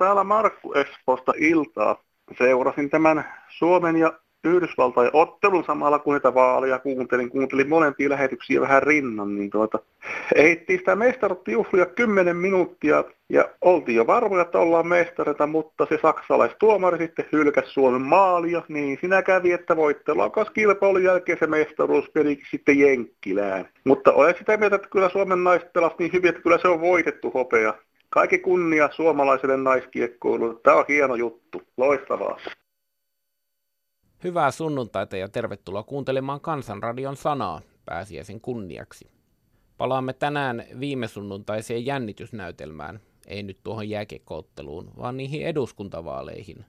No täällä Markku Espoosta iltaa. Seurasin tämän Suomen ja Yhdysvaltain ottelun samalla kun niitä vaaleja kuuntelin, kuuntelin molempia lähetyksiä vähän rinnan, niin tuota, ehittiin sitä mestaruuttijuhlia 10 minuuttia ja oltiin jo varmoja, että ollaan mestareita, mutta se saksalaistuomari sitten hylkäsi Suomen maalia, niin sinä kävi, että voittelaukas kilpailun jälkeen se mestaruus menikin sitten Jenkkilään. Mutta olen sitä mieltä, että kyllä Suomen naiset pelasi niin hyvin, että kyllä se on voitettu hopea. Kaikki kunnia suomalaiselle naiskiekkoilulle. Tämä on hieno juttu. Loistavaa. Hyvää sunnuntaita ja tervetuloa kuuntelemaan Kansanradion sanaa pääsiäisen kunniaksi. Palaamme tänään viime sunnuntaiseen jännitysnäytelmään, ei nyt tuohon jääkekootteluun, vaan niihin eduskuntavaaleihin.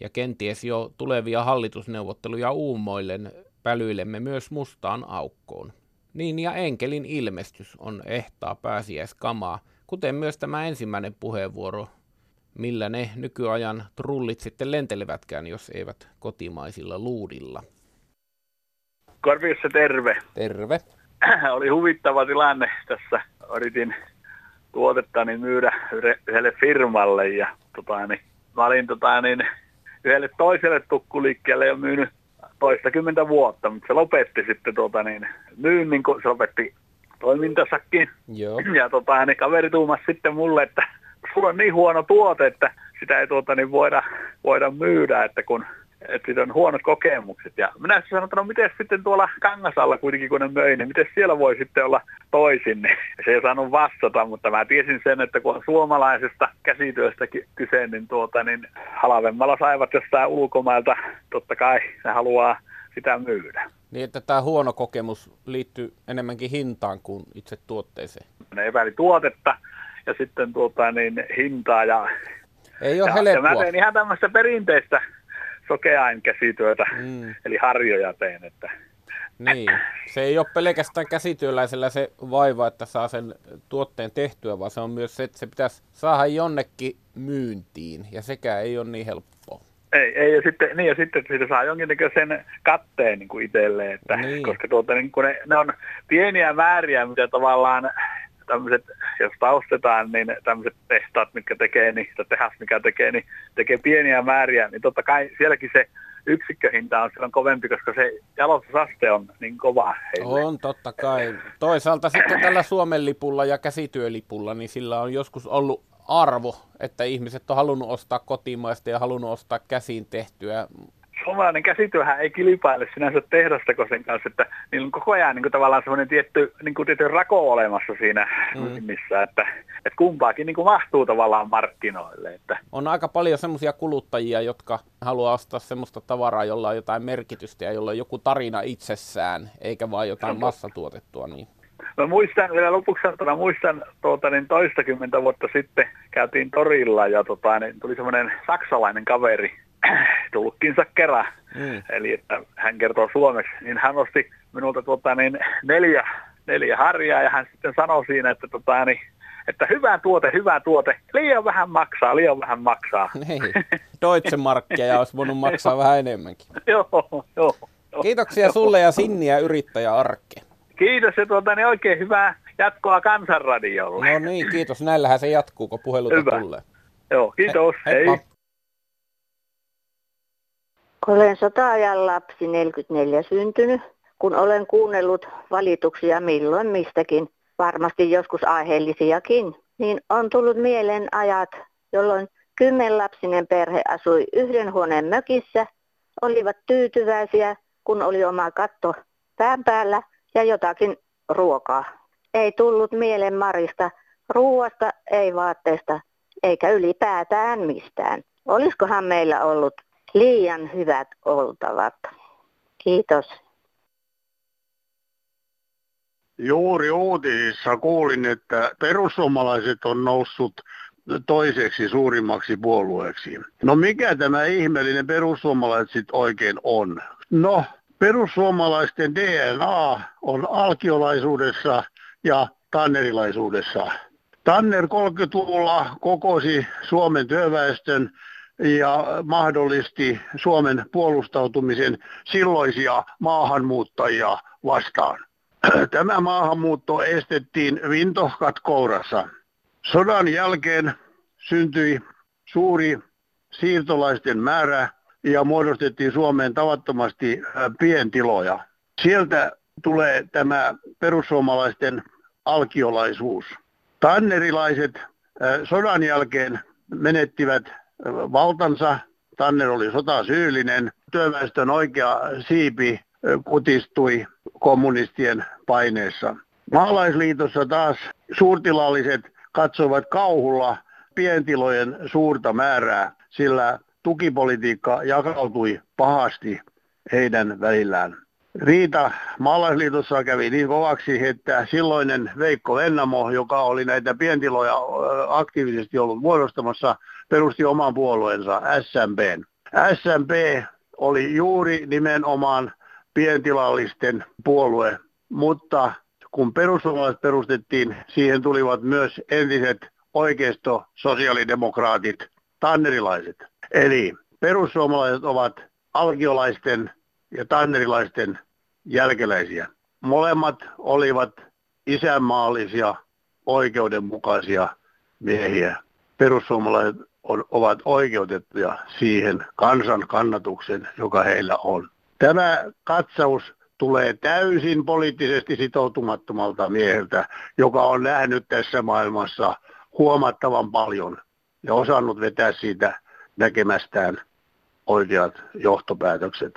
Ja kenties jo tulevia hallitusneuvotteluja uumoillen pälyilemme myös mustaan aukkoon. Niin ja enkelin ilmestys on ehtaa pääsiäiskamaa, kuten myös tämä ensimmäinen puheenvuoro millä ne nykyajan trullit sitten lentelevätkään, jos eivät kotimaisilla luudilla. Korviossa terve. Terve. Oli huvittava tilanne tässä. Yritin tuotettani myydä yhdelle firmalle ja tota, niin, mä olin tota, niin, yhdelle toiselle tukkuliikkeelle jo myynyt toistakymmentä vuotta, mutta se lopetti sitten tota, niin, myynnin, kun se lopetti toimintasakin. Joo. Ja tota, niin kaveri tuumasi sitten mulle, että sulla on niin huono tuote, että sitä ei tuota niin voida, voida myydä, että kun että siitä on huonot kokemukset. Ja minä sanoin, että no miten sitten tuolla Kangasalla kuitenkin kun ne möi, niin miten siellä voi sitten olla toisin. Niin se ei saanut vastata, mutta mä tiesin sen, että kun on suomalaisesta käsityöstä kyse, niin, tuota, niin halvemmalla saivat jostain ulkomailta, totta kai ne haluaa sitä myydä. Niin, että tämä huono kokemus liittyy enemmänkin hintaan kuin itse tuotteeseen. Ne epäili tuotetta, ja sitten tuota, niin, hintaa. Ja, Ei ole ja, helppoa. ja mä tein ihan tämmöistä perinteistä sokeain käsityötä, mm. eli harjoja teen. Että. Niin, se ei ole pelkästään käsityöläisellä se vaiva, että saa sen tuotteen tehtyä, vaan se on myös se, että se pitäisi saada jonnekin myyntiin, ja sekä ei ole niin helppoa. Ei, ei ja sitten, niin ja sitten että siitä saa jonkinnäköisen katteen niin kuin itselleen, että, niin. koska tuota, niin kun ne, ne, on pieniä määriä, mitä tavallaan tämmöiset, jos taustetaan, niin tämmöiset tehtaat, mitkä tekee, niin, tai tehas, mikä tekee, niin tekee pieniä määriä, niin totta kai sielläkin se yksikköhinta on silloin kovempi, koska se jalostusaste on niin kova heille. On totta kai. Toisaalta sitten tällä Suomen lipulla ja käsityölipulla, niin sillä on joskus ollut arvo, että ihmiset on halunnut ostaa kotimaista ja halunnut ostaa käsin tehtyä suomalainen käsityöhän ei kilpaile sinänsä tehdastakosen kanssa, että niillä on koko ajan niin kuin, tavallaan semmoinen tietty, niin kuin, tietty rako olemassa siinä mm. missä, että, että kumpaakin niin kuin, mahtuu tavallaan markkinoille. Että. On aika paljon semmoisia kuluttajia, jotka haluaa ostaa semmoista tavaraa, jolla on jotain merkitystä ja jolla on joku tarina itsessään, eikä vain jotain massatuotettua. Niin. Mä muistan vielä lopuksi sanottuna, muistan tuota, niin toistakymmentä vuotta sitten käytiin torilla ja tota, niin tuli semmoinen saksalainen kaveri tulkkinsa kerran, mm. eli että hän kertoo suomeksi, niin hän nosti minulta tuota, niin neljä, neljä harjaa ja hän sitten sanoi siinä, että, tuota, niin, että hyvä tuote, hyvä tuote, liian vähän maksaa, liian vähän maksaa. Niin, Deutsche Markkia olisi voinut maksaa vähän enemmänkin. joo, joo. Kiitoksia sulle ja Sinniä yrittäjä Arkke. Kiitos ja tuota, niin oikein hyvää jatkoa Kansanradiolle. No niin, kiitos. Näillähän se jatkuu, kun puhelut tulee. Joo, kiitos. He, hei. Olen sota-ajan lapsi, 44 syntynyt. Kun olen kuunnellut valituksia milloin mistäkin, varmasti joskus aiheellisiakin, niin on tullut mieleen ajat, jolloin kymmenlapsinen perhe asui yhden huoneen mökissä, olivat tyytyväisiä, kun oli oma katto pään päällä ja jotakin ruokaa. Ei tullut mieleen Marista, ruuasta, ei vaatteesta, eikä ylipäätään mistään. Olisikohan meillä ollut liian hyvät oltavat. Kiitos. Juuri uutisissa kuulin, että perussuomalaiset on noussut toiseksi suurimmaksi puolueeksi. No mikä tämä ihmeellinen perussuomalaiset sitten oikein on? No, perussuomalaisten DNA on alkiolaisuudessa ja tannerilaisuudessa. Tanner 30-luvulla kokosi Suomen työväestön ja mahdollisti Suomen puolustautumisen silloisia maahanmuuttajia vastaan. Tämä maahanmuutto estettiin vintokatkourassa. Sodan jälkeen syntyi suuri siirtolaisten määrä ja muodostettiin Suomeen tavattomasti pientiloja. Sieltä tulee tämä perussuomalaisten alkiolaisuus. Tannerilaiset sodan jälkeen menettivät valtansa. Tanner oli sotasyyllinen. Työväestön oikea siipi kutistui kommunistien paineessa. Maalaisliitossa taas suurtilalliset katsoivat kauhulla pientilojen suurta määrää, sillä tukipolitiikka jakautui pahasti heidän välillään. Riita maalaisliitossa kävi niin kovaksi, että silloinen Veikko Vennamo, joka oli näitä pientiloja aktiivisesti ollut muodostamassa, perusti oman puolueensa SMP. SMP oli juuri nimenomaan pientilallisten puolue, mutta kun perussuomalaiset perustettiin, siihen tulivat myös entiset oikeisto-sosiaalidemokraatit, tannerilaiset. Eli perussuomalaiset ovat alkiolaisten ja tannerilaisten jälkeläisiä. Molemmat olivat isänmaallisia, oikeudenmukaisia miehiä. Perussuomalaiset on, ovat oikeutettuja siihen kansan kannatuksen, joka heillä on. Tämä katsaus tulee täysin poliittisesti sitoutumattomalta mieheltä, joka on nähnyt tässä maailmassa huomattavan paljon ja osannut vetää siitä näkemästään oikeat johtopäätökset.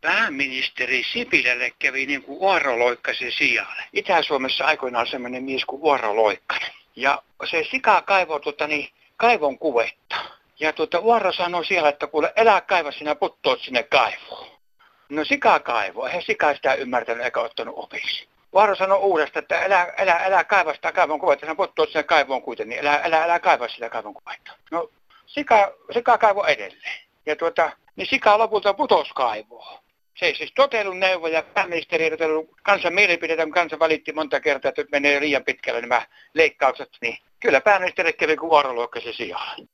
Pääministeri Sipilälle kävi niin kuin Uoro Loikkasen sijalle. Itä-Suomessa aikoinaan sellainen mies kuin Uoro Loikkanen. Ja se sika kaivoi tuota, niin, kaivon kuvetta. Ja tuota, Uoro sanoi siellä, että kuule, elää kaiva sinä puttoot sinne kaivoon. No sika kaivoi, eihän sika sitä ymmärtänyt eikä ottanut opiksi. Vaaro sanoi uudestaan, että älä, älä, älä kaiva sitä kaivon kuvetta, sinä puttoot sinne kaivoon kuitenkin, niin älä, älä, älä kaiva sitä kaivon kuvetta. No sika, sika kaivo edelleen. Ja tuota, niin sika lopulta putos kaivoon. Se ei siis totellut neuvoja, pääministeri ei totellut kansan mielipiteitä, kun kansa valitti monta kertaa, että menee liian pitkälle nämä leikkaukset, niin kyllä pääministeri kävi kuin vuoroluokkaisen sijaan.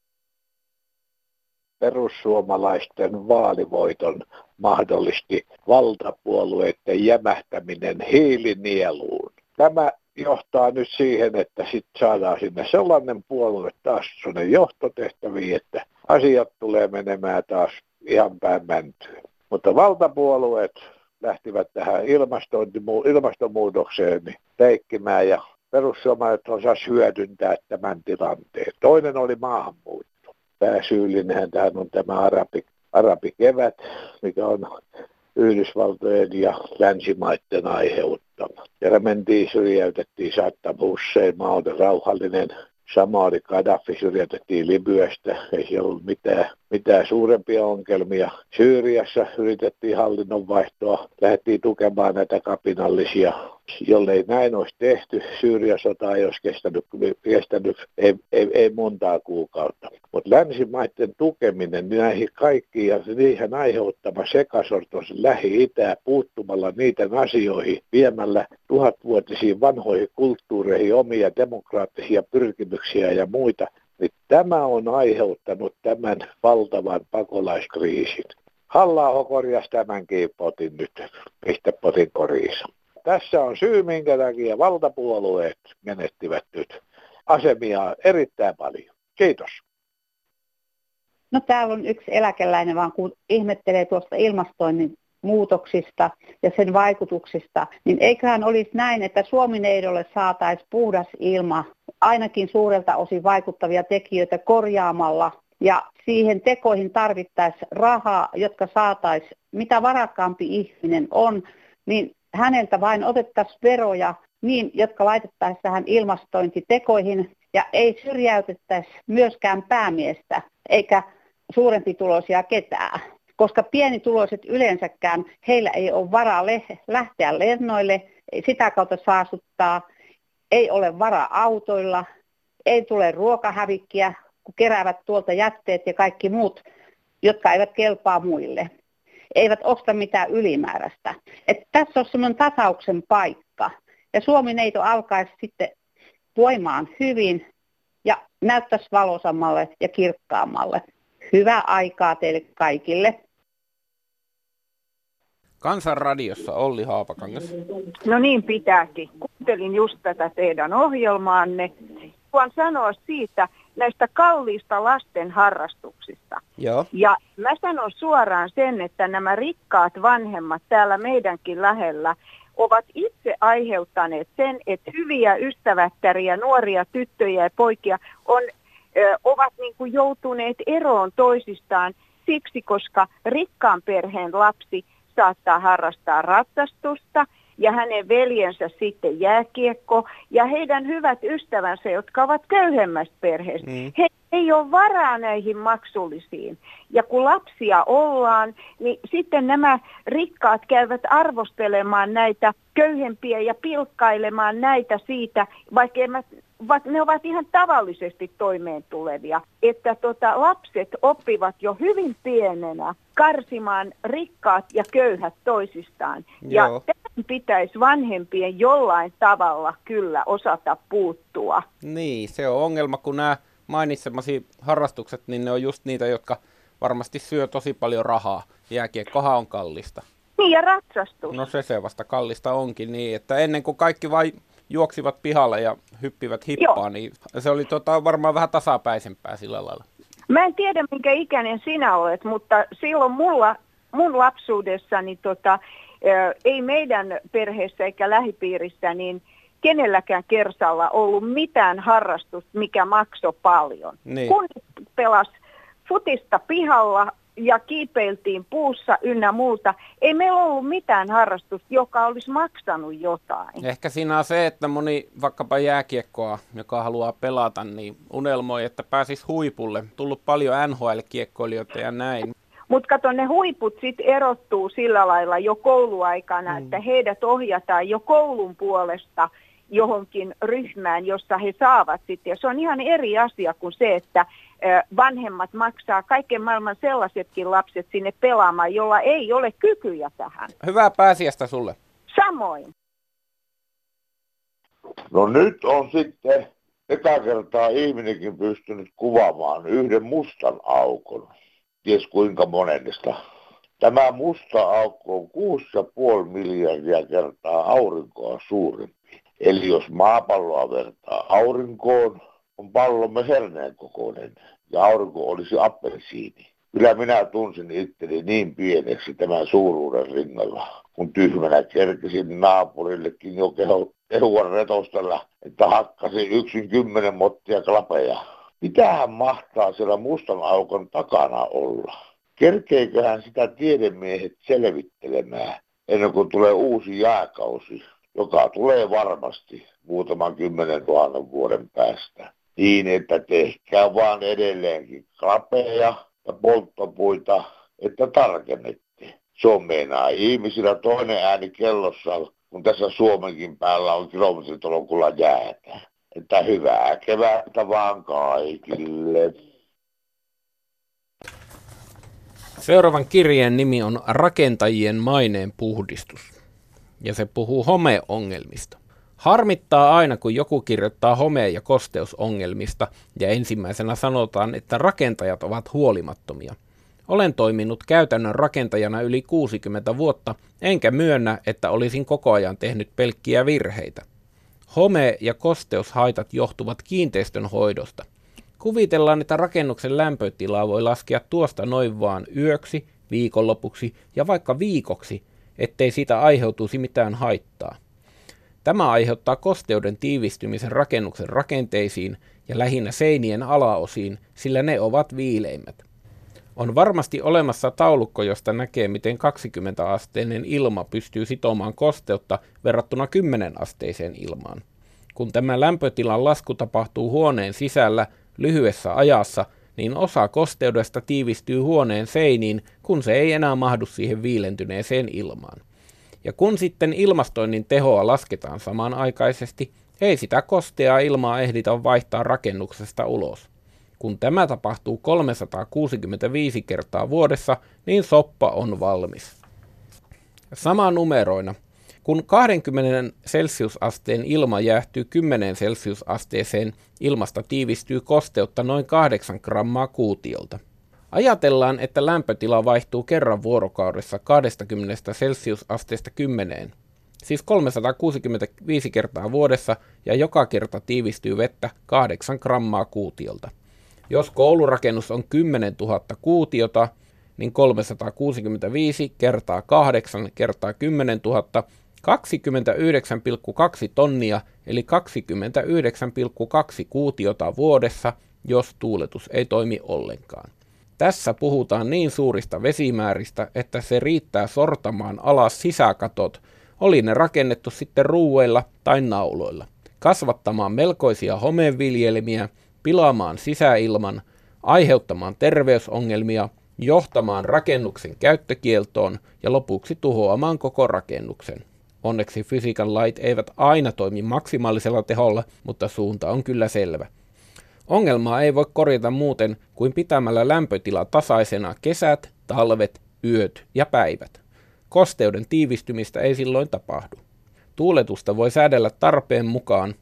Perussuomalaisten vaalivoiton mahdollisti valtapuolueiden jämähtäminen hiilinieluun. Tämä johtaa nyt siihen, että sitten saadaan sinne sellainen puolue taas sinne johtotehtäviin, että asiat tulee menemään taas ihan päin mäntyyn. Mutta valtapuolueet lähtivät tähän ilmastonmuutokseen niin teikkimään ja perussuomalaiset osas hyödyntää tämän tilanteen. Toinen oli maahanmuutto. Pääsyyllinen tähän on tämä arabi, arabikevät, mikä on Yhdysvaltojen ja länsimaiden aiheuttama. Ja mentiin syrjäytettiin Saddam Hussein, maa rauhallinen Sama oli Gaddafi, syrjäytettiin Libyasta, ei siellä ollut mitään, mitään suurempia ongelmia. Syyriassa yritettiin hallinnonvaihtoa, lähdettiin tukemaan näitä kapinallisia. Jollei näin olisi tehty, Syyrian sota ei olisi kestänyt, kestänyt ei, ei, ei montaa kuukautta. Mutta länsimaiden tukeminen näihin kaikkiin ja niihin aiheuttama sekasortos Lähi-Itää puuttumalla niiden asioihin, viemällä tuhatvuotisiin vanhoihin kulttuureihin omia demokraattisia pyrkimyksiä ja muita, niin tämä on aiheuttanut tämän valtavan pakolaiskriisin. halla korjasi tämänkin potin nyt, mistä potin koriissa. Tässä on syy, minkä takia valtapuolueet menettivät nyt asemia erittäin paljon. Kiitos. No täällä on yksi eläkeläinen vaan kun ihmettelee tuosta ilmastoinnin muutoksista ja sen vaikutuksista, niin eiköhän olisi näin, että Suomi-neidolle saataisiin puhdas ilma, ainakin suurelta osin vaikuttavia tekijöitä korjaamalla ja siihen tekoihin tarvittaisiin rahaa, jotka saataisiin, mitä varakkaampi ihminen on, niin häneltä vain otettaisiin veroja niin, jotka laitettaisiin tähän ilmastointitekoihin ja ei syrjäytettäisi myöskään päämiestä eikä suurempi tulosia ketään. Koska pienituloiset yleensäkään, heillä ei ole varaa le- lähteä lennoille, sitä kautta saastuttaa, ei ole varaa autoilla, ei tule ruokahävikkiä, kun keräävät tuolta jätteet ja kaikki muut, jotka eivät kelpaa muille. Eivät osta mitään ylimääräistä. Et tässä on semmoinen tasauksen paikka. Ja Suomi-neito alkaisi sitten voimaan hyvin ja näyttäisi valosammalle ja kirkkaammalle. Hyvää aikaa teille kaikille. Kansanradiossa Olli Haapakangas. No niin pitääkin. Kuuntelin just tätä teidän ohjelmaanne. haluan sanoa siitä näistä kalliista lasten harrastuksista. Joo. Ja mä sanon suoraan sen, että nämä rikkaat vanhemmat täällä meidänkin lähellä ovat itse aiheuttaneet sen, että hyviä ystävättäriä, nuoria tyttöjä ja poikia on, ö, ovat niin kuin joutuneet eroon toisistaan siksi, koska rikkaan perheen lapsi saattaa harrastaa ratsastusta ja hänen veljensä sitten jääkiekko ja heidän hyvät ystävänsä, jotka ovat köyhemmästä perheestä. Mm. He ei ole varaa näihin maksullisiin. Ja kun lapsia ollaan, niin sitten nämä rikkaat käyvät arvostelemaan näitä köyhempiä ja pilkkailemaan näitä siitä, vaikka ne ovat ihan tavallisesti toimeen tulevia, että tota, lapset oppivat jo hyvin pienenä karsimaan rikkaat ja köyhät toisistaan. Joo. Ja pitäisi vanhempien jollain tavalla kyllä osata puuttua. Niin, se on ongelma, kun nämä mainitsemasi harrastukset, niin ne on just niitä, jotka varmasti syö tosi paljon rahaa. Jääkiekkohan on kallista. Niin, ja ratsastus. No se se vasta kallista onkin niin, että ennen kuin kaikki vain juoksivat pihalle ja hyppivät hippaa, Joo. niin se oli tota, varmaan vähän tasapäisempää sillä lailla. Mä en tiedä, minkä ikäinen sinä olet, mutta silloin mulla, mun lapsuudessani tota, ei meidän perheessä eikä lähipiirissä, niin kenelläkään kersalla ollut mitään harrastusta, mikä maksoi paljon. Niin. Kun pelas futista pihalla ja kiipeiltiin puussa ynnä muuta. Ei meillä ollut mitään harrastusta, joka olisi maksanut jotain. Ehkä siinä on se, että moni vaikkapa jääkiekkoa, joka haluaa pelata, niin unelmoi, että pääsisi huipulle. Tullut paljon NHL-kiekkoilijoita ja näin. Mutta kato, ne huiput sitten erottuu sillä lailla jo kouluaikana, mm. että heidät ohjataan jo koulun puolesta – johonkin ryhmään, jossa he saavat sitten. Ja se on ihan eri asia kuin se, että vanhemmat maksaa kaiken maailman sellaisetkin lapset sinne pelaamaan, jolla ei ole kykyjä tähän. Hyvää pääsiäistä sulle. Samoin. No nyt on sitten eka kertaa ihminenkin pystynyt kuvaamaan yhden mustan aukon. Ties kuinka monennesta. Tämä musta aukko on 6,5 miljardia kertaa aurinkoa suurempi. Eli jos maapalloa vertaa aurinkoon, on pallomme herneen kokoinen ja aurinko olisi appelsiini. Kyllä minä tunsin itteni niin pieneksi tämän suuruuden rinnalla, kun tyhmänä kerkesin naapurillekin jo kehua retostella, että hakkasi yksin kymmenen mottia klapeja. Mitähän mahtaa siellä mustan aukon takana olla? Kerkeiköhän sitä tiedemiehet selvittelemään ennen kuin tulee uusi jääkausi? joka tulee varmasti muutaman kymmenen tuhannen vuoden päästä. Niin, että tehkää vaan edelleenkin klapeja ja polttopuita, että tarkennette. Se on meinaa ihmisillä toinen ääni kellossa, kun tässä Suomenkin päällä on kilometritolokulla jäätä. Että hyvää kevättä vaan kaikille. Seuraavan kirjeen nimi on Rakentajien maineen puhdistus ja se puhuu homeongelmista. Harmittaa aina, kun joku kirjoittaa home- ja kosteusongelmista ja ensimmäisenä sanotaan, että rakentajat ovat huolimattomia. Olen toiminut käytännön rakentajana yli 60 vuotta, enkä myönnä, että olisin koko ajan tehnyt pelkkiä virheitä. Home- ja kosteushaitat johtuvat kiinteistön hoidosta. Kuvitellaan, että rakennuksen lämpötilaa voi laskea tuosta noin vaan yöksi, viikonlopuksi ja vaikka viikoksi, ettei siitä aiheutuisi mitään haittaa. Tämä aiheuttaa kosteuden tiivistymisen rakennuksen rakenteisiin ja lähinnä seinien alaosiin, sillä ne ovat viileimmät. On varmasti olemassa taulukko, josta näkee, miten 20-asteinen ilma pystyy sitomaan kosteutta verrattuna 10-asteiseen ilmaan. Kun tämä lämpötilan lasku tapahtuu huoneen sisällä lyhyessä ajassa, niin osa kosteudesta tiivistyy huoneen seiniin, kun se ei enää mahdu siihen viilentyneeseen ilmaan. Ja kun sitten ilmastoinnin tehoa lasketaan samanaikaisesti, ei sitä kosteaa ilmaa ehditä vaihtaa rakennuksesta ulos. Kun tämä tapahtuu 365 kertaa vuodessa, niin soppa on valmis. Sama numeroina kun 20 celsiusasteen ilma jäähtyy 10 celsiusasteeseen, ilmasta tiivistyy kosteutta noin 8 grammaa kuutiolta. Ajatellaan, että lämpötila vaihtuu kerran vuorokaudessa 20 celsiusasteesta 10. siis 365 kertaa vuodessa ja joka kerta tiivistyy vettä 8 grammaa kuutiolta. Jos koulurakennus on 10 000 kuutiota, niin 365 kertaa 8 kertaa 10 000, 29,2 tonnia eli 29,2 kuutiota vuodessa, jos tuuletus ei toimi ollenkaan. Tässä puhutaan niin suurista vesimääristä, että se riittää sortamaan alas sisäkatot, oli ne rakennettu sitten ruueilla tai nauloilla, kasvattamaan melkoisia homeviljelmiä, pilaamaan sisäilman, aiheuttamaan terveysongelmia, johtamaan rakennuksen käyttökieltoon ja lopuksi tuhoamaan koko rakennuksen. Onneksi fysiikan lait eivät aina toimi maksimaalisella teholla, mutta suunta on kyllä selvä. Ongelmaa ei voi korjata muuten kuin pitämällä lämpötila tasaisena kesät, talvet, yöt ja päivät. Kosteuden tiivistymistä ei silloin tapahdu. Tuuletusta voi säädellä tarpeen mukaan,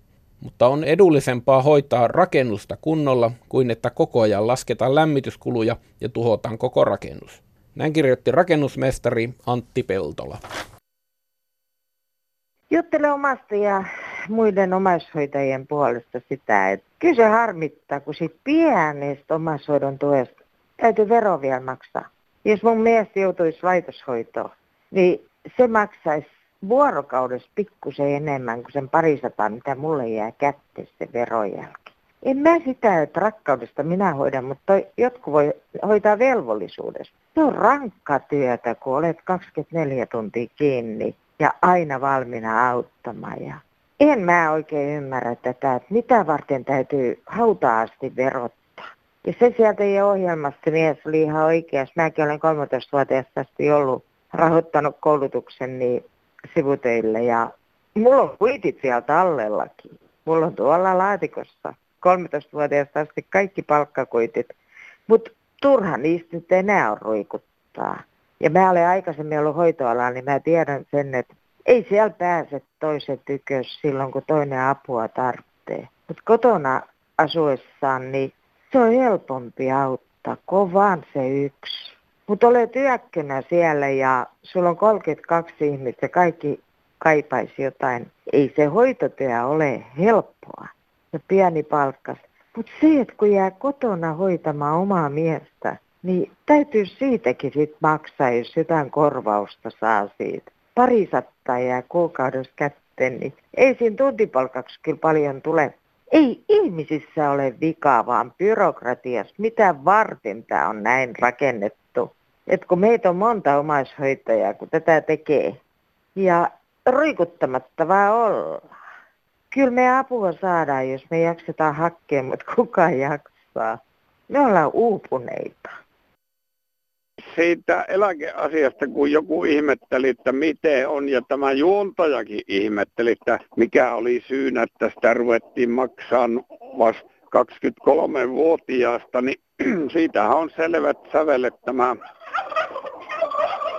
mutta on edullisempaa hoitaa rakennusta kunnolla kuin että koko ajan lasketaan lämmityskuluja ja tuhotaan koko rakennus. Näin kirjoitti rakennusmestari Antti Peltola. Juttele omasta ja muiden omaishoitajien puolesta sitä, että kyllä se harmittaa, kun siitä pienestä omaishoidon tuesta täytyy vero vielä maksaa. Jos mun mies joutuisi laitoshoitoon, niin se maksaisi vuorokaudessa pikkusen enemmän kuin sen parisataa, mitä mulle jää kätte se verojälki. En mä sitä, että rakkaudesta minä hoidan, mutta jotkut voi hoitaa velvollisuudesta. Se on rankka työtä, kun olet 24 tuntia kiinni ja aina valmiina auttamaan. Ja en mä oikein ymmärrä tätä, että mitä varten täytyy hautaasti verottaa. Ja se sieltä teidän ohjelmasta mies oli ihan oikeassa. Mäkin olen 13-vuotiaasta asti ollut rahoittanut koulutuksen niin sivuteille ja mulla on kuitit siellä tallellakin. Mulla on tuolla laatikossa 13-vuotiaasta asti kaikki palkkakuitit. Mutta turha niistä nyt enää on ruikuttaa. Ja mä olen aikaisemmin ollut hoitoalalla, niin mä tiedän sen, että ei siellä pääse toiset tykös silloin, kun toinen apua tarvitsee. Mutta kotona asuessaan, niin se on helpompi auttaa, kun vaan se yksi. Mutta olet yökkönä siellä ja sulla on 32 ihmistä kaikki kaipaisi jotain. Ei se hoitotyö ole helppoa ja pieni palkkas. Mutta se, että kun jää kotona hoitamaan omaa miestä, niin täytyy siitäkin sit maksaa, jos jotain korvausta saa siitä. Pari sattaa jää kuukaudessa kätteen, niin ei siinä tuntipalkaksi kyllä paljon tule. Ei ihmisissä ole vikaa, vaan byrokratiassa. Mitä varten tämä on näin rakennettu? Et kun meitä on monta omaishoitajaa, kun tätä tekee. Ja ruikuttamatta vaan ollaan. Kyllä me apua saadaan, jos me jaksetaan hakea, mutta kuka jaksaa? Me ollaan uupuneita siitä eläkeasiasta, kun joku ihmetteli, että miten on, ja tämä juontajakin ihmetteli, että mikä oli syynä, että sitä ruvettiin maksaa vasta 23-vuotiaasta, niin siitähän on selvät sävelet tämä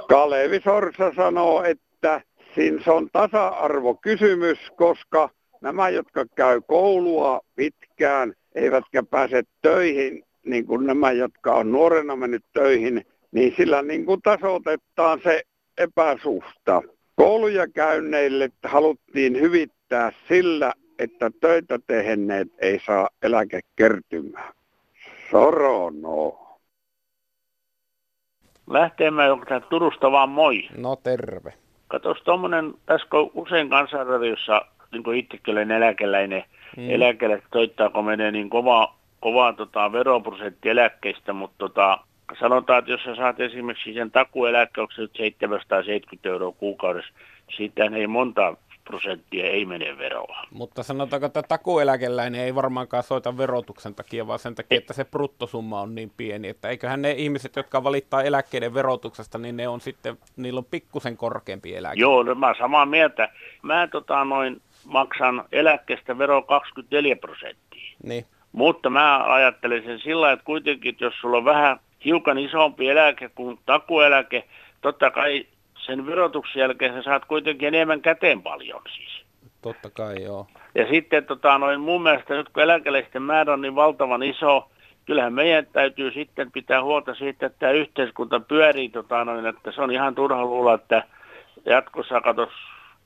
Kalevi Sorsa sanoo, että siinä on tasa-arvokysymys, koska nämä, jotka käy koulua pitkään, eivätkä pääse töihin, niin kuin nämä, jotka on nuorena mennyt töihin, niin sillä niin kuin tasoitetaan se epäsuhta. Kouluja käynneille haluttiin hyvittää sillä, että töitä tehneet ei saa eläkekertymää. Sorono. Lähtee mä Turusta vaan moi. No terve. Katos tuommoinen, tässä kun usein kansanradiossa, niin kuin itsekin olen eläkeläinen, mm. eläkeläiset toittaako menee niin kova, kova tota, veroprosentti eläkkeistä, mutta tota, sanotaan, että jos sä saat esimerkiksi sen takueläkkeen 770 euroa kuukaudessa, siitä ei monta prosenttia ei mene veroa. Mutta sanotaanko, että takueläkeläinen ei varmaankaan soita verotuksen takia, vaan sen takia, että se bruttosumma on niin pieni. Että eiköhän ne ihmiset, jotka valittaa eläkkeiden verotuksesta, niin ne on sitten, niillä on pikkusen korkeampi eläke. Joo, no mä samaa mieltä. Mä tota, noin maksan eläkkeestä vero 24 prosenttia. Niin. Mutta mä ajattelen sen sillä, että kuitenkin, että jos sulla on vähän hiukan isompi eläke kuin takueläke, totta kai sen verotuksen jälkeen sä saat kuitenkin enemmän käteen paljon siis. Totta kai, joo. Ja sitten tota, noin mun mielestä nyt kun eläkeläisten määrä on niin valtavan iso, kyllähän meidän täytyy sitten pitää huolta siitä, että tämä yhteiskunta pyörii, tota, noin, että se on ihan turha luulla, että jatkossa katos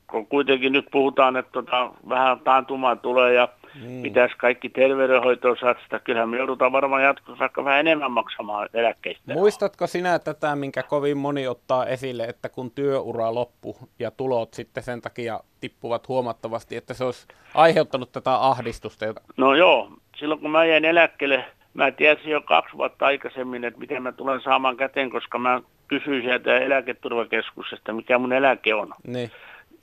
kun kuitenkin nyt puhutaan, että tota, vähän taantumaa tulee ja mm. pitäisi kaikki terveydenhoitoon satsata. Kyllähän me joudutaan varmaan jatkossa vaikka vähän enemmän maksamaan eläkkeistä. Muistatko sinä tätä, minkä kovin moni ottaa esille, että kun työura loppu ja tulot sitten sen takia tippuvat huomattavasti, että se olisi aiheuttanut tätä ahdistusta? No joo, silloin kun mä jäin eläkkeelle, mä tiesin jo kaksi vuotta aikaisemmin, että miten mä tulen saamaan käteen, koska mä kysyin sieltä eläketurvakeskuksesta, mikä mun eläke on. Niin.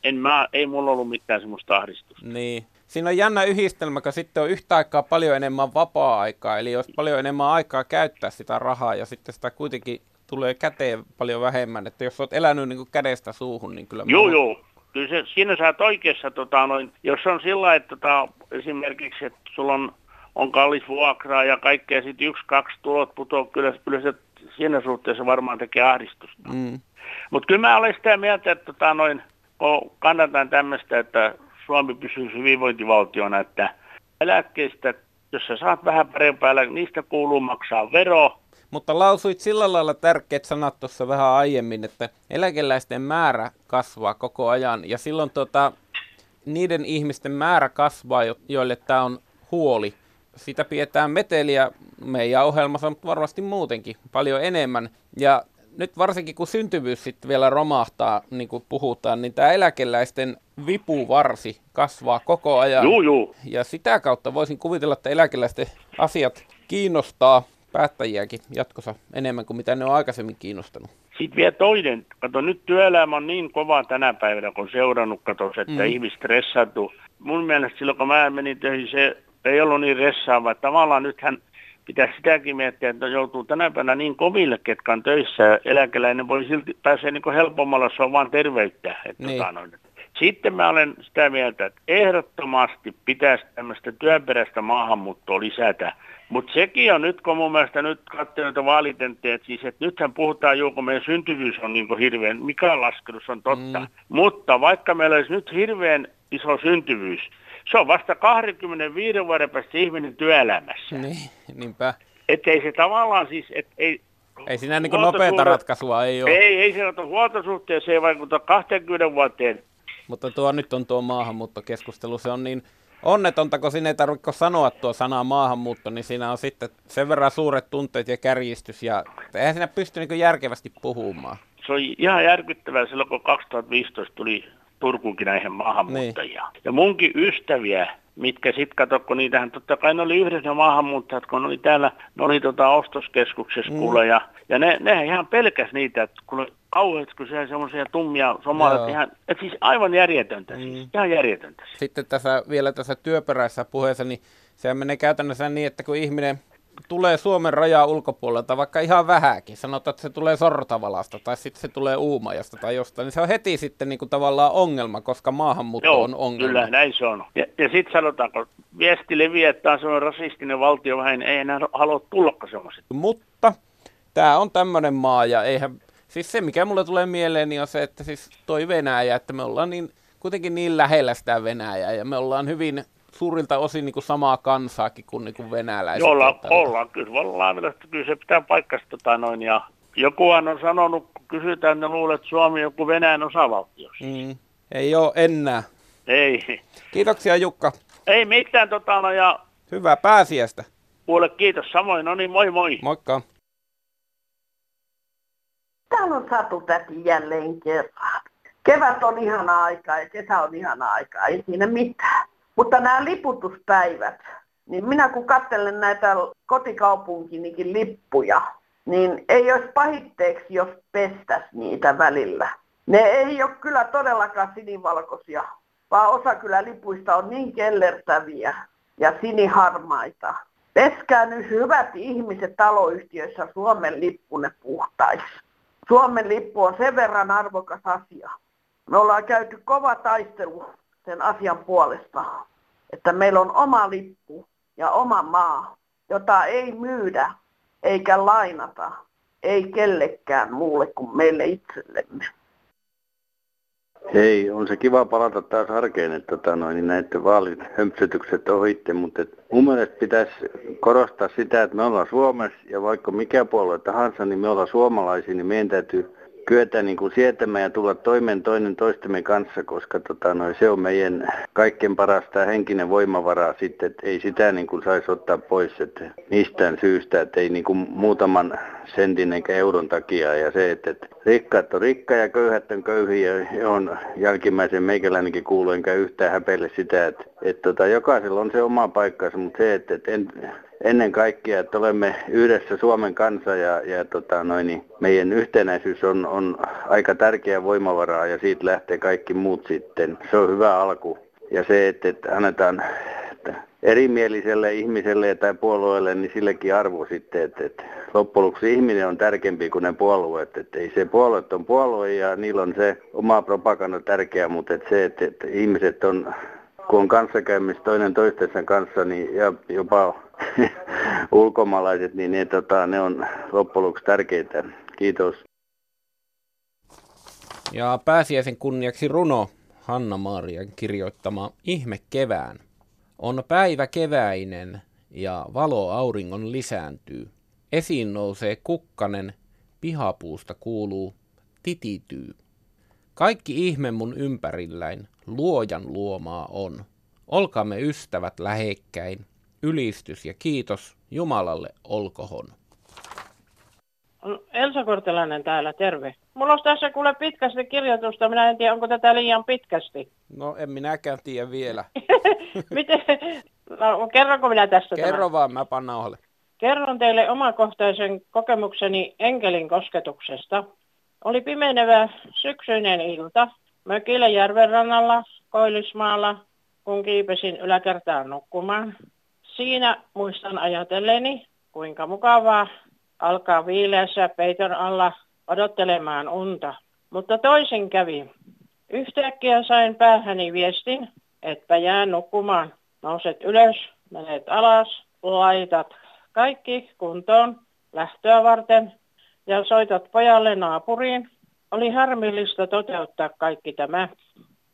En mä, ei mulla ollut mitään semmoista ahdistusta. Niin. Siinä on jännä yhdistelmä, kun sitten on yhtä aikaa paljon enemmän vapaa-aikaa, eli jos paljon enemmän aikaa käyttää sitä rahaa ja sitten sitä kuitenkin tulee käteen paljon vähemmän, että jos olet elänyt niin kuin kädestä suuhun, niin kyllä... Joo, joo. Kyllä se, siinä sä oot oikeassa, tota, noin, jos on sillä että tota, esimerkiksi, että sulla on, on kallis vuokraa ja kaikkea, sitten yksi, kaksi tulot putoaa, kyllä, kyllä se siinä suhteessa varmaan tekee ahdistusta. Mm. Mutta kyllä mä olen sitä mieltä, että tota, noin, kun kannatan tämmöistä, että Suomi pysyy hyvinvointivaltiona, että eläkkeistä, jos sä saat vähän parempaa, niistä kuuluu maksaa vero. Mutta lausuit sillä lailla tärkeät sanat tuossa vähän aiemmin, että eläkeläisten määrä kasvaa koko ajan ja silloin tota, niiden ihmisten määrä kasvaa, joille tämä on huoli. Sitä pidetään meteliä meidän ohjelmassa, mutta varmasti muutenkin paljon enemmän. Ja nyt varsinkin kun syntyvyys sitten vielä romahtaa, niin kuin puhutaan, niin tämä eläkeläisten vipuvarsi kasvaa koko ajan. Juu, juu. Ja sitä kautta voisin kuvitella, että eläkeläisten asiat kiinnostaa päättäjiäkin jatkossa enemmän kuin mitä ne on aikaisemmin kiinnostanut. Sitten vielä toinen, kato nyt työelämä on niin kova tänä päivänä, kun seurannut katos, että mm. ihmiset stressaantuu. Mun mielestä silloin kun mä menin töihin, se ei ollut niin ressaava. Tavallaan nythän pitäisi sitäkin miettiä, että joutuu tänä päivänä niin koville, ketkä on töissä. Eläkeläinen voi silti pääsee niin helpommalla, se on vaan terveyttä. Että niin. tota, noin. Sitten mä olen sitä mieltä, että ehdottomasti pitäisi tämmöistä työperäistä maahanmuuttoa lisätä. Mutta sekin on nyt, kun mun mielestä nyt katsoin noita vaalitenteet, siis että nythän puhutaan juuri, kun meidän syntyvyys on niin hirveän, mikä laskenut on totta. Mm. Mutta vaikka meillä olisi nyt hirveän iso syntyvyys, se on vasta 25 vuoden päästä ihminen työelämässä. Niin, niinpä. Että ei se tavallaan siis, et ei, ei siinä niin nopeata ratkaisua ei ole. Ei, ei huoltosuhteeseen, se ei vaikuta 20 vuoteen. Mutta tuo nyt on tuo maahanmuuttokeskustelu, se on niin onnetonta, kun sinne ei tarvitse sanoa tuo sana maahanmuutto, niin siinä on sitten sen verran suuret tunteet ja kärjistys, ja eihän siinä pysty niin järkevästi puhumaan. Se on ihan järkyttävää silloin, kun 2015 tuli Turkuunkin näihin maahanmuuttajia. Niin. Ja munkin ystäviä, mitkä sitten kato, kun niitähän totta kai ne oli yhdessä ne maahanmuuttajat, kun ne oli täällä, ne oli tota ostoskeskuksessa mm. kuule, ja, ja ne, ne ihan pelkäs niitä, että kun kauheasti, kun siellä semmoisia tummia somalit, ihan, että siis aivan järjetöntä, siis, mm. siis, ihan järjetöntä. Sitten tässä, vielä tässä työperäisessä puheessa, niin se menee käytännössä niin, että kun ihminen tulee Suomen rajaa ulkopuolelta, vaikka ihan vähäkin, sanotaan, että se tulee Sortavalasta tai sitten se tulee Uumajasta tai jostain, niin se on heti sitten niin kuin tavallaan ongelma, koska maahanmuutto Joo, on ongelma. kyllä, näin se on. Ja, ja sitten sanotaan, kun viesti leviää, että on semmoinen rasistinen valtio, vähän ei enää halua tullakaan semmoiset. Mutta tämä on tämmöinen maa ja eihän, siis se mikä mulle tulee mieleen niin on se, että siis toi Venäjä, että me ollaan niin, kuitenkin niin lähellä sitä Venäjää ja me ollaan hyvin suurilta osin niin kuin samaa kansaakin kuin, niin kuin venäläiset. Olla, ollaan, kyllä ollaan, että kyllä se pitää paikasta tota noin, ja jokuhan on sanonut, kun kysytään, ne luulee, että Suomi on joku Venäjän osavaltio. Mm. Ei ole enää. Ei. Kiitoksia Jukka. Ei mitään, tota, no, ja... Hyvää pääsiäistä. Kuule, kiitos samoin, no niin, moi moi. Moikka. Täällä on Satu Täti jälleen kerran. Kevät on ihana aika ja kesä on ihana aika, ei siinä mitään. Mutta nämä liputuspäivät, niin minä kun katselen näitä kotikaupunkinikin lippuja, niin ei olisi pahitteeksi, jos pestäisi niitä välillä. Ne ei ole kyllä todellakaan sinivalkoisia, vaan osa kyllä lipuista on niin kellertäviä ja siniharmaita. Peskää nyt hyvät ihmiset taloyhtiöissä Suomen lippunne puhtaiksi. Suomen lippu on sen verran arvokas asia. Me ollaan käyty kova taistelu sen asian puolesta, että meillä on oma lippu ja oma maa, jota ei myydä eikä lainata, ei kellekään muulle kuin meille itsellemme. Hei, on se kiva palata taas arkeen, että tota noin, niin näiden vaalihömpsytykset ohitte, mutta et mun mielestä pitäisi korostaa sitä, että me ollaan Suomessa ja vaikka mikä puolue tahansa, niin me ollaan suomalaisia, niin meidän täytyy kyetä niin kuin sietämään ja tulla toimeen toinen toistemme kanssa, koska tota, no, se on meidän kaikkein parasta henkinen voimavara sitten, että ei sitä niin kuin saisi ottaa pois että mistään syystä, että ei niin kuin muutaman sentin eikä euron takia. Ja se, että, että rikkaat on rikka ja köyhät on köyhiä on jälkimmäisen meikäläinenkin kuulu enkä yhtään häpeille sitä, että, että tota, jokaisella on se oma paikkansa, mutta se, että, että en, ennen kaikkea, että olemme yhdessä Suomen kansa ja, ja tota, noin, niin meidän yhtenäisyys on, on aika tärkeä voimavara ja siitä lähtee kaikki muut sitten. Se on hyvä alku. Ja se, että, että annetaan että erimieliselle ihmiselle tai puolueelle, niin sillekin arvo sitten, että, että loppujen lopuksi ihminen on tärkeämpi kuin ne puolueet. Että ei se puolue on puolue ja niillä on se oma propaganda tärkeä, mutta että se, että, että ihmiset on, kun on kanssakäymistä toinen toistensa kanssa, niin ja jopa ulkomaalaiset, niin ne, tota, ne on loppujen tärkeitä. Kiitos. Ja pääsiäisen kunniaksi runo Hanna-Maarian kirjoittama Ihme kevään. On päivä keväinen ja valo auringon lisääntyy. Esiin nousee kukkanen, pihapuusta kuuluu titityy. Kaikki ihme mun ympärilläin luojan luomaa on. Olkaamme ystävät lähekkäin, ylistys ja kiitos Jumalalle olkohon. Elsa Kortelainen täällä, terve. Mulla olisi tässä kuule pitkästi kirjoitusta, minä en tiedä onko tätä liian pitkästi. No en minäkään tiedä vielä. Miten? No, kerronko minä tästä Kerro tämän? vaan, mä panna ohle. Kerron teille omakohtaisen kokemukseni enkelin kosketuksesta. Oli pimenevä syksyinen ilta mökillä järvenrannalla Koillismaalla, kun kiipesin yläkertaan nukkumaan. Siinä muistan ajatelleni, kuinka mukavaa alkaa viileässä peiton alla odottelemaan unta. Mutta toisin kävi. Yhtäkkiä sain päähäni viestin, että jää nukkumaan. Nouset ylös, menet alas, laitat kaikki kuntoon lähtöä varten ja soitat pojalle naapuriin. Oli harmillista toteuttaa kaikki tämä.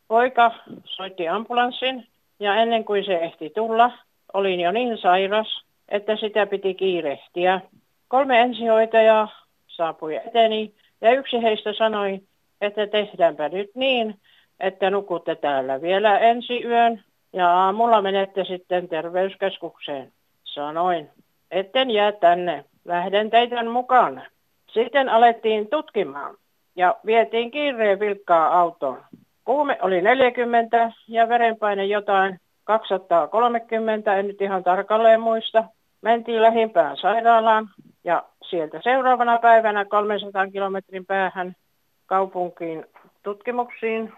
Poika soitti ambulanssin ja ennen kuin se ehti tulla, olin jo niin sairas, että sitä piti kiirehtiä. Kolme ensihoitajaa saapui eteni ja yksi heistä sanoi, että tehdäänpä nyt niin, että nukutte täällä vielä ensi yön ja aamulla menette sitten terveyskeskukseen. Sanoin, etten jää tänne, lähden teidän mukaan. Sitten alettiin tutkimaan ja vietiin kiireen vilkkaa autoon. Kuume oli 40 ja verenpaine jotain 230, en nyt ihan tarkalleen muista. Mentiin lähimpään sairaalaan ja sieltä seuraavana päivänä 300 kilometrin päähän kaupunkiin tutkimuksiin.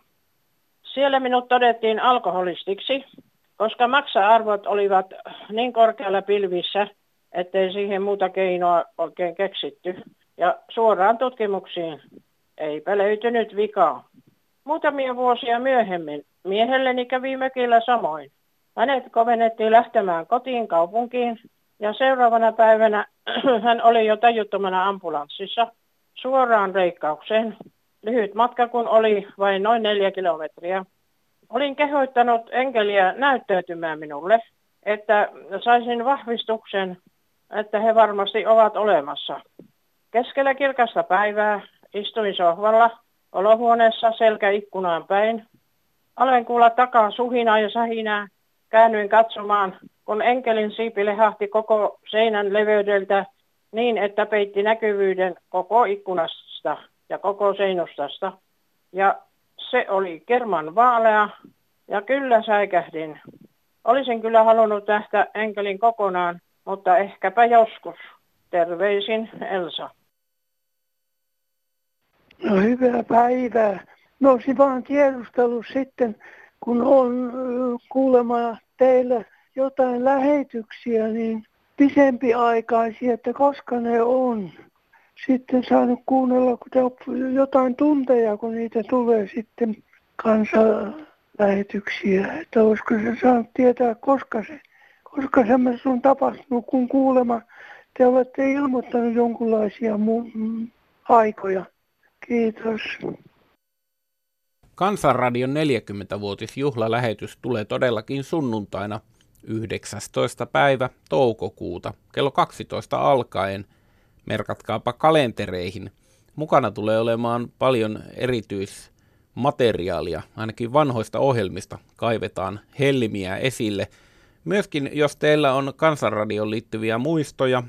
Siellä minut todettiin alkoholistiksi, koska maksa-arvot olivat niin korkealla pilvissä, ettei siihen muuta keinoa oikein keksitty. Ja suoraan tutkimuksiin eipä löytynyt vikaa. Muutamia vuosia myöhemmin miehelleni kävi mökillä samoin. Hänet kovennettiin lähtemään kotiin kaupunkiin ja seuraavana päivänä hän oli jo tajuttomana ambulanssissa suoraan reikkaukseen. Lyhyt matka kun oli vain noin neljä kilometriä. Olin kehoittanut enkeliä näyttäytymään minulle, että saisin vahvistuksen, että he varmasti ovat olemassa. Keskellä kirkasta päivää istuin sohvalla olohuoneessa selkä ikkunaan päin. Aloin kuulla takaa suhinaa ja sähinää. Käännyin katsomaan, kun enkelin siipi lehahti koko seinän leveydeltä niin, että peitti näkyvyyden koko ikkunasta ja koko seinustasta. Ja se oli kerman vaalea ja kyllä säikähdin. Olisin kyllä halunnut nähdä enkelin kokonaan, mutta ehkäpä joskus. Terveisin Elsa. No hyvää päivää. No vaan tiedustellut sitten, kun on kuulemma teillä jotain lähetyksiä, niin pisempiaikaisia, että koska ne on. Sitten saanut kuunnella, kun jotain tunteja, kun niitä tulee sitten kansanlähetyksiä. Että olisiko se saanut tietää, koska se, koska semmoista on tapahtunut, kun kuulema te olette ilmoittanut jonkunlaisia mun aikoja. Kiitos. Kansanradion 40-vuotisjuhlalähetys tulee todellakin sunnuntaina 19. päivä toukokuuta kello 12 alkaen. Merkatkaapa kalentereihin. Mukana tulee olemaan paljon erityismateriaalia, ainakin vanhoista ohjelmista kaivetaan helmiä esille. Myöskin jos teillä on Kansanradioon liittyviä muistoja,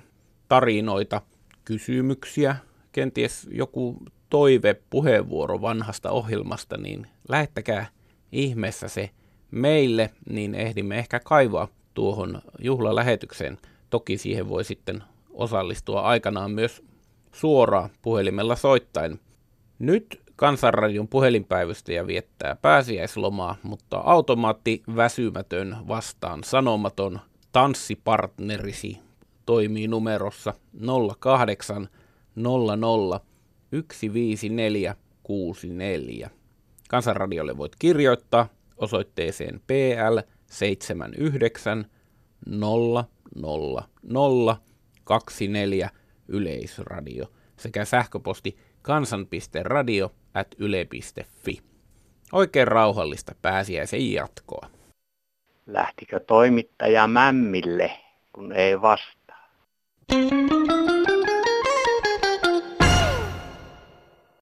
tarinoita, kysymyksiä, kenties joku toive, puheenvuoro vanhasta ohjelmasta, niin lähettäkää ihmeessä se meille, niin ehdimme ehkä kaivaa tuohon juhlalähetykseen. Toki siihen voi sitten osallistua aikanaan myös suoraan puhelimella soittain. Nyt Kansanradion puhelinpäivystäjä viettää pääsiäislomaa, mutta automaatti väsymätön vastaan sanomaton tanssipartnerisi toimii numerossa 08 00 15464. Kansanradiolle voit kirjoittaa osoitteeseen PL 79 000 24 Yleisradio sekä sähköposti kansan.radio at yle.fi. Oikein rauhallista pääsiäisen jatkoa. Lähtikö toimittaja mämmille, kun ei vastaa?